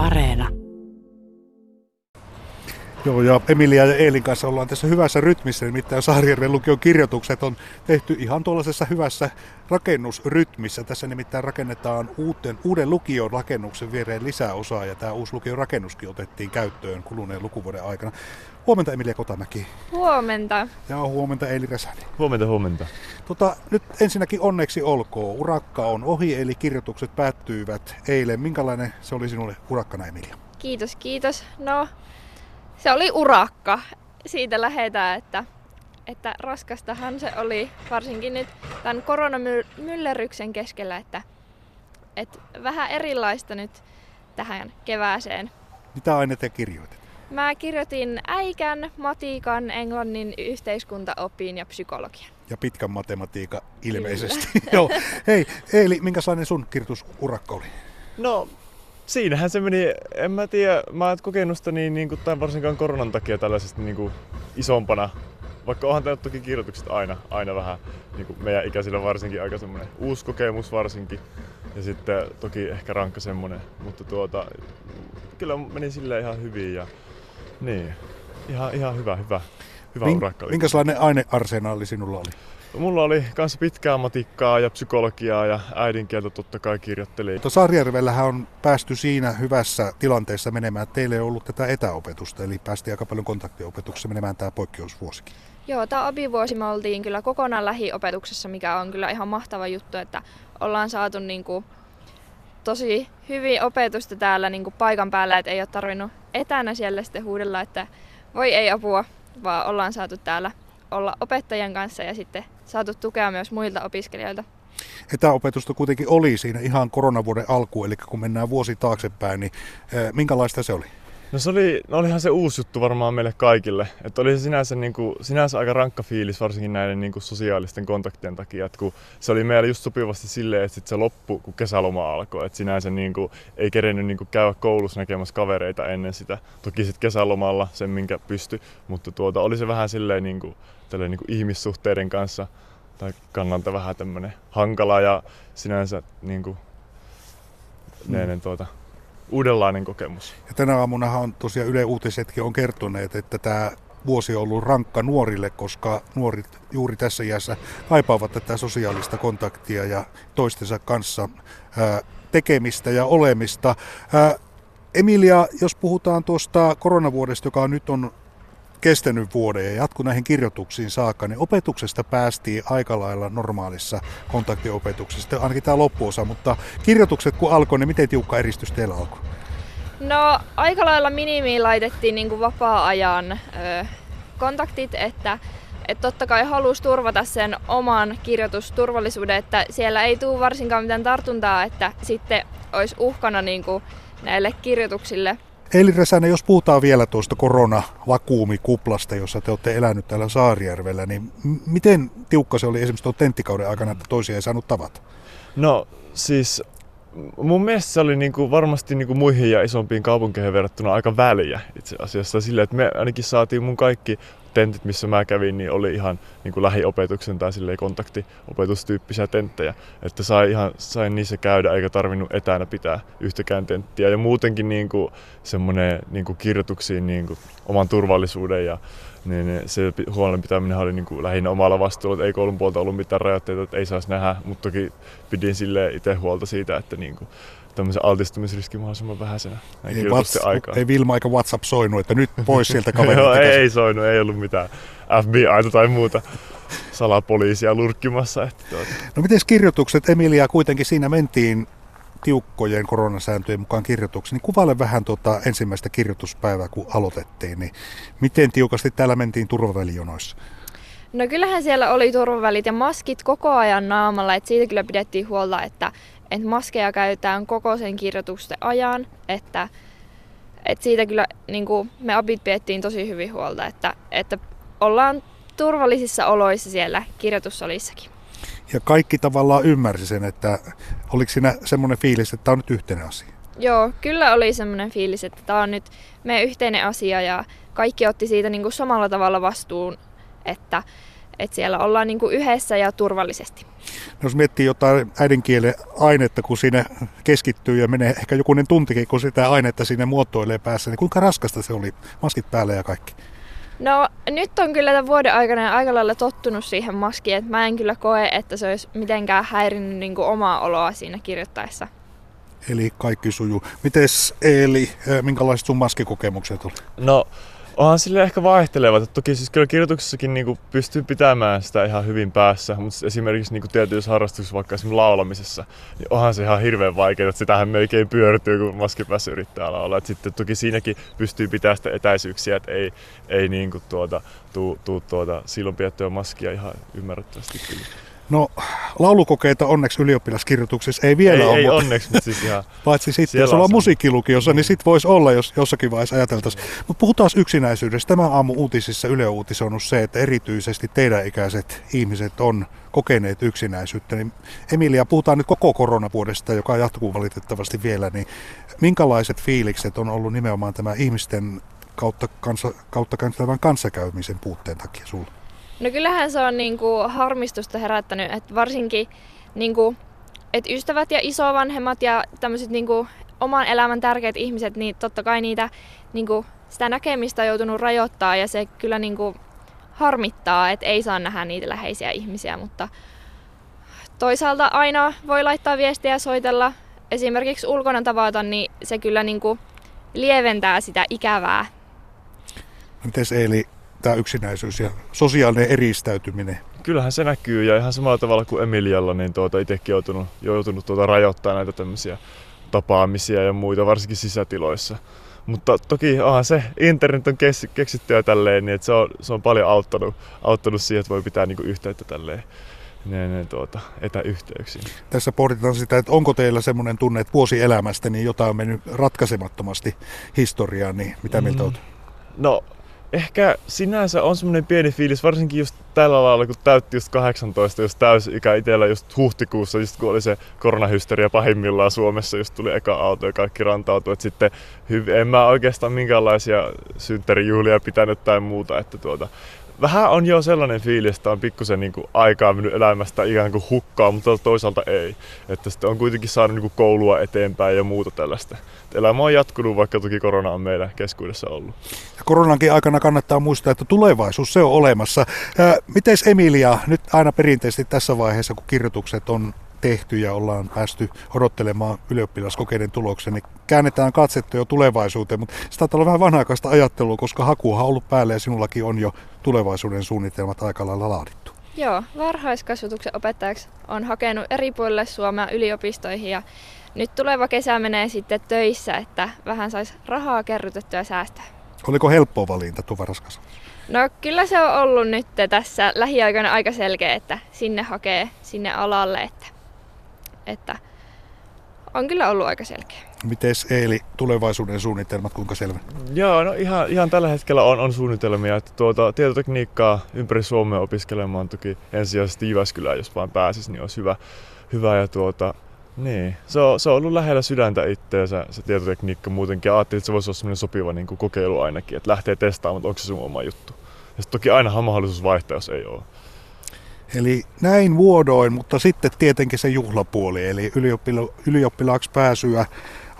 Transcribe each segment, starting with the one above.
Areena. Joo, ja Emilia ja Eelin kanssa ollaan tässä hyvässä rytmissä, nimittäin Saarijärven lukion kirjoitukset on tehty ihan tuollaisessa hyvässä rakennusrytmissä. Tässä nimittäin rakennetaan uuden, uuden lukion rakennuksen viereen lisäosaa, ja tämä uusi lukion rakennuskin otettiin käyttöön kuluneen lukuvuoden aikana. Huomenta Emilia Kotamäki. Huomenta. Ja huomenta Eili Räsänen. Huomenta, huomenta. Tota, nyt ensinnäkin onneksi olkoon. Urakka on ohi, eli kirjoitukset päättyivät eilen. Minkälainen se oli sinulle urakkana, Emilia? Kiitos, kiitos. No, se oli urakka. Siitä lähetään, että, että raskastahan se oli, varsinkin nyt tämän koronamyllerryksen keskellä, että, että vähän erilaista nyt tähän kevääseen. Mitä aineita kirjoitit? Mä kirjoitin äikän, matiikan, englannin, yhteiskuntaopin ja psykologian. Ja pitkän matematiikan ilmeisesti. Joo. Hei, Eeli, minkälainen sun kirjoitusurakka oli? No, siinähän se meni, en mä tiedä, mä en kokenut sitä niin, niin kuin, tai varsinkaan koronan takia tällaisesti niin kuin, isompana. Vaikka onhan tämä toki kirjoitukset aina, aina vähän, niin kuin meidän ikäisillä varsinkin, aika semmoinen uusi kokemus varsinkin. Ja sitten toki ehkä rankka semmoinen, mutta tuota, kyllä meni sille ihan hyvin ja niin, ihan, ihan hyvä, hyvä, hyvä Min, urakka. Oli. Minkälainen ainearsenaali sinulla oli? Mulla oli myös pitkää matikkaa ja psykologiaa ja äidinkieltä totta kai kirjoittelin. Mutta Saarijärvellähän on päästy siinä hyvässä tilanteessa menemään. Teille ei ollut tätä etäopetusta, eli päästiin aika paljon kontaktiopetuksessa menemään tämä poikkeusvuosikin. Joo, tämä abivuosi me oltiin kyllä kokonaan lähiopetuksessa, mikä on kyllä ihan mahtava juttu, että ollaan saatu niin kuin tosi hyvin opetusta täällä niin kuin paikan päällä, että ei ole tarvinnut etänä siellä sitten huudella, että voi ei apua, vaan ollaan saatu täällä olla opettajien kanssa ja sitten saatu tukea myös muilta opiskelijoilta. Etäopetusta kuitenkin oli siinä ihan koronavuoden alkuun, eli kun mennään vuosi taaksepäin, niin minkälaista se oli? No se oli, no olihan se uusi juttu varmaan meille kaikille. Että oli se sinänsä, niin kuin, sinänsä aika rankka fiilis, varsinkin näiden niin kuin sosiaalisten kontaktien takia. Että kun se oli meillä just sopivasti silleen, että sit se loppu, kun kesäloma alkoi. Että sinänsä niin kuin, ei kerennyt niin kuin, käydä koulussa näkemässä kavereita ennen sitä. Toki sitten kesälomalla sen, minkä pysty. Mutta tuota, oli se vähän silleen niin kuin, niin kuin ihmissuhteiden kanssa tai kannalta vähän tämmöinen hankala ja sinänsä niin kuin, mm. tuota, uudenlainen kokemus. Ja tänä aamuna on tosiaan Yle Uutisetkin on kertoneet, että tämä vuosi on ollut rankka nuorille, koska nuorit juuri tässä iässä kaipaavat tätä sosiaalista kontaktia ja toistensa kanssa tekemistä ja olemista. Emilia, jos puhutaan tuosta koronavuodesta, joka nyt on kestänyt vuoden ja jatku näihin kirjoituksiin saakka, niin opetuksesta päästiin aika lailla normaalissa kontaktiopetuksessa, ainakin tämä loppuosa, mutta kirjoitukset kun alkoi, niin miten tiukka eristys teillä alkoi? No aika lailla minimiin laitettiin niin kuin vapaa-ajan ö, kontaktit, että että totta kai halusi turvata sen oman kirjoitusturvallisuuden, että siellä ei tule varsinkaan mitään tartuntaa, että sitten olisi uhkana niin kuin näille kirjoituksille Eli Räsänen, jos puhutaan vielä tuosta koronavakuumikuplasta, jossa te olette elänyt täällä Saarijärvellä, niin miten tiukka se oli esimerkiksi tuon tenttikauden aikana, että toisia ei saanut tavata? No siis mun mielestä se oli niinku varmasti niinku muihin ja isompiin kaupunkeihin verrattuna aika väliä itse asiassa. Sille, että me ainakin saatiin mun kaikki tentit, missä mä kävin, niin oli ihan niin kuin lähiopetuksen tai silleen kontaktiopetustyyppisiä tenttejä. Että sai ihan, sain niissä käydä eikä tarvinnut etänä pitää yhtäkään tenttiä. Ja muutenkin niin kuin, semmoinen niin kuin kirjoituksiin niin kuin, oman turvallisuuden ja niin se huolen pitäminen oli niin kuin lähinnä omalla vastuulla, että ei koulun puolta ollut mitään rajoitteita, että ei saisi nähdä, mutta toki pidin sille itse huolta siitä, että niin kuin, tämmöisen altistumisriski mahdollisimman vähäisenä ei, whats, aikaa. ei Vilma eikä WhatsApp soinut, että nyt pois sieltä kaverilta. Joo, ei, ei soinut, ei ollut mitään FBI tai muuta salapoliisia lurkkimassa. Että tuota. No miten kirjoitukset, Emilia, kuitenkin siinä mentiin tiukkojen koronasääntöjen mukaan kirjoituksiin, niin kuvaile vähän tuota ensimmäistä kirjoituspäivää, kun aloitettiin, niin miten tiukasti täällä mentiin turvavälijonoissa? No kyllähän siellä oli turvavälit ja maskit koko ajan naamalla, että siitä kyllä pidettiin huolta, että, että maskeja käytetään koko sen kirjoitusten ajan, että, että siitä kyllä niin kuin me abit piettiin tosi hyvin huolta, että, että ollaan turvallisissa oloissa siellä kirjoitussalissakin. Ja kaikki tavallaan ymmärsi sen, että oliko siinä semmoinen fiilis, että tämä on nyt yhteinen asia? Joo, kyllä oli semmoinen fiilis, että tämä on nyt meidän yhteinen asia ja kaikki otti siitä niin kuin samalla tavalla vastuun, että, että siellä ollaan niin kuin yhdessä ja turvallisesti. No jos miettii jotain äidinkielen ainetta, kun siinä keskittyy ja menee ehkä jokunen tuntikin, kun sitä ainetta sinne muotoilee päässä, niin kuinka raskasta se oli, maskit päällä ja kaikki? No nyt on kyllä tämän vuoden aikana aika lailla tottunut siihen maskiin, että mä en kyllä koe, että se olisi mitenkään häirinnyt niin kuin omaa oloa siinä kirjoittaessa. Eli kaikki sujuu. Mites Eeli, minkälaiset sun maskikokemukset oli? No onhan sille ehkä vaihtelevat. Toki siis kyllä kirjoituksessakin niin pystyy pitämään sitä ihan hyvin päässä, mutta esimerkiksi niin tietyissä harrastuksissa, vaikka esimerkiksi laulamisessa, niin onhan se ihan hirveän vaikeaa, että sitähän melkein pyörtyy, kun maskipäässä yrittää laulaa. Et sitten toki siinäkin pystyy pitämään sitä etäisyyksiä, että ei, ei niin kuin tuota, tuu, tuu tuota, silloin piettyä maskia ihan ymmärrettävästi kyllä. No laulukokeita onneksi ylioppilaskirjoituksessa ei vielä ei, ole. Ei mutta, onneksi, mutta siis ihan... Paitsi sitten, jos ollaan musiikkilukiossa, niin sitten voisi olla, jos jossakin vaiheessa ajateltaisiin. Mutta puhutaan yksinäisyydestä. Tämä aamu uutisissa Yle uutisoinut se, että erityisesti teidän ikäiset ihmiset on kokeneet yksinäisyyttä. Niin Emilia, puhutaan nyt koko koronavuodesta, joka jatkuu valitettavasti vielä, niin minkälaiset fiilikset on ollut nimenomaan tämä ihmisten kautta, kanssa, kautta kanssakäymisen puutteen takia sulla? No kyllähän se on niinku harmistusta herättänyt, että varsinkin niinku, et ystävät ja isovanhemmat ja tämmöiset niinku oman elämän tärkeät ihmiset, niin totta kai niitä niinku, sitä näkemistä on joutunut rajoittaa ja se kyllä niinku harmittaa, että ei saa nähdä niitä läheisiä ihmisiä, mutta toisaalta aina voi laittaa viestiä ja soitella. Esimerkiksi ulkona tavata, niin se kyllä niinku lieventää sitä ikävää. Mites Eeli, tämä yksinäisyys ja sosiaalinen eristäytyminen? Kyllähän se näkyy ja ihan samalla tavalla kuin Emilialla, niin tuota, itsekin joutunut, joutunut tuota, rajoittaa näitä tämmöisiä tapaamisia ja muita, varsinkin sisätiloissa. Mutta toki onhan se, internet on keksitty jo tälleen, niin että se on, se on paljon auttanut, auttanut siihen, että voi pitää niinku yhteyttä tälleen ne, ne, tuota, etäyhteyksiin. Tässä pohditaan sitä, että onko teillä semmoinen tunne, että vuosi elämästä, niin jotain on mennyt ratkaisemattomasti historiaan, niin mitä mieltä mm. olet? No ehkä sinänsä on semmoinen pieni fiilis, varsinkin just tällä lailla, kun täytti just 18, jos täysi-ikä itsellä just huhtikuussa, just kun oli se koronahysteria pahimmillaan Suomessa, just tuli eka auto ja kaikki rantautui, että sitten hyv- en mä oikeastaan minkäänlaisia synttärijuhlia pitänyt tai muuta, että tuota, vähän on jo sellainen fiilis, että on pikkusen niin kuin aikaa mennyt elämästä ikään kuin hukkaa, mutta toisaalta ei. Että sitten on kuitenkin saanut niin kuin koulua eteenpäin ja muuta tällaista. Elämä on jatkunut, vaikka toki korona on meidän keskuudessa ollut. Ja koronankin aikana kannattaa muistaa, että tulevaisuus se on olemassa. Miten Emilia, nyt aina perinteisesti tässä vaiheessa, kun kirjoitukset on tehty ja ollaan päästy odottelemaan ylioppilaskokeiden tuloksen, niin käännetään katsetta jo tulevaisuuteen, mutta sitä on vähän vanhaikaista ajattelua, koska hakuha on ollut päällä ja sinullakin on jo tulevaisuuden suunnitelmat aika lailla laadittu. Joo, varhaiskasvatuksen opettajaksi on hakenut eri puolille Suomea yliopistoihin ja nyt tuleva kesä menee sitten töissä, että vähän saisi rahaa kerrytettyä säästää. Oliko helppo valinta tuo varhaiskasvatus? No kyllä se on ollut nyt tässä lähiaikoina aika selkeä, että sinne hakee sinne alalle, että että on kyllä ollut aika selkeä. Miten Eeli, tulevaisuuden suunnitelmat, kuinka selvä? Joo, no ihan, ihan tällä hetkellä on, on suunnitelmia, että tuota, tietotekniikkaa ympäri Suomea opiskelemaan toki ensisijaisesti Jyväskylään, jos vaan pääsis, niin olisi hyvä. hyvä ja tuota, niin, se on, se on ollut lähellä sydäntä itseensä se tietotekniikka muutenkin. Ajattelin, että se voisi olla sellainen sopiva niin kuin kokeilu ainakin, että lähtee testaamaan, mutta onko se sun oma juttu. Ja toki aina mahdollisuus vaihtaa, jos ei ole. Eli näin vuodoin, mutta sitten tietenkin se juhlapuoli, eli ylioppila- ylioppilaaksi pääsyä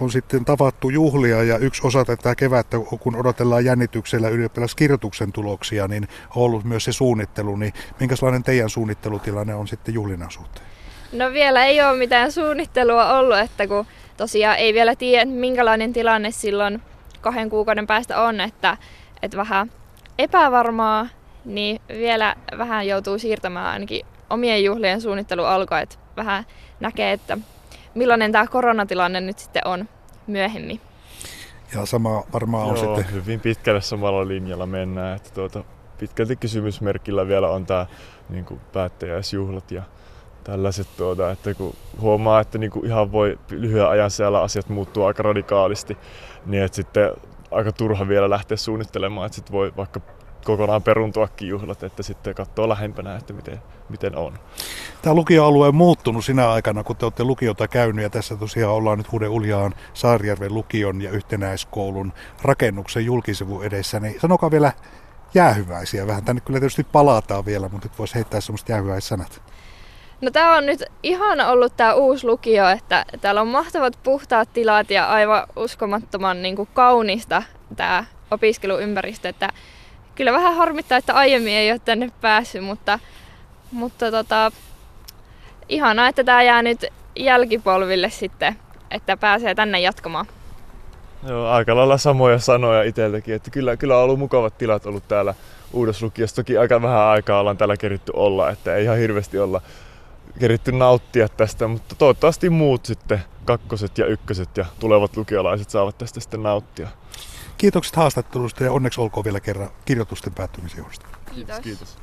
on sitten tavattu juhlia ja yksi osa tätä kevättä, kun odotellaan jännityksellä ylioppilaskirjoituksen tuloksia, niin on ollut myös se suunnittelu, niin minkälainen teidän suunnittelutilanne on sitten juhlinnan suhteen? No vielä ei ole mitään suunnittelua ollut, että kun tosiaan ei vielä tiedä, minkälainen tilanne silloin kahden kuukauden päästä on, että, että vähän epävarmaa niin vielä vähän joutuu siirtämään ainakin omien juhlien suunnittelu alkoa, että vähän näkee, että millainen tämä koronatilanne nyt sitten on myöhemmin. Ja sama varmaan Joo, on sitten... hyvin pitkälle samalla linjalla mennään. Että tuota, pitkälti kysymysmerkillä vielä on tämä niin kuin päättäjäisjuhlat ja tällaiset, tuota, että kun huomaa, että niin kuin ihan voi lyhyen ajan siellä asiat muuttuu aika radikaalisti, niin että sitten aika turha vielä lähteä suunnittelemaan, että sitten voi vaikka kokonaan peruntuakin juhlat, että sitten katsoo lähempänä, että miten, miten on. Tämä lukioalue on muuttunut sinä aikana, kun te olette lukiota käynyt ja tässä tosiaan ollaan nyt Uuden Uljaan Saarijärven lukion ja yhtenäiskoulun rakennuksen julkisivun edessä. Niin sanokaa vielä, jäähyväisiä vähän. Tänne kyllä tietysti palataan vielä, mutta nyt voisi heittää semmoista jäähyväissanat. No tämä on nyt ihan ollut tämä uusi lukio, että täällä on mahtavat puhtaat tilat ja aivan uskomattoman niin kuin kaunista tämä opiskeluympäristö. Että kyllä vähän harmittaa, että aiemmin ei ole tänne päässyt, mutta, mutta tota, ihanaa, että tämä jää nyt jälkipolville sitten, että pääsee tänne jatkamaan. Joo, aika lailla samoja sanoja itseltäkin, että kyllä, kyllä on ollut mukavat tilat ollut täällä uudessa. Toki aika vähän aikaa ollaan täällä keritty olla, että ei ihan hirveästi olla keritty nauttia tästä, mutta toivottavasti muut sitten, kakkoset ja ykköset ja tulevat lukiolaiset saavat tästä sitten nauttia. Kiitokset haastattelusta ja onneksi olkoon vielä kerran kirjoitusten päättymisen johdosta. Kiitos. Kiitos.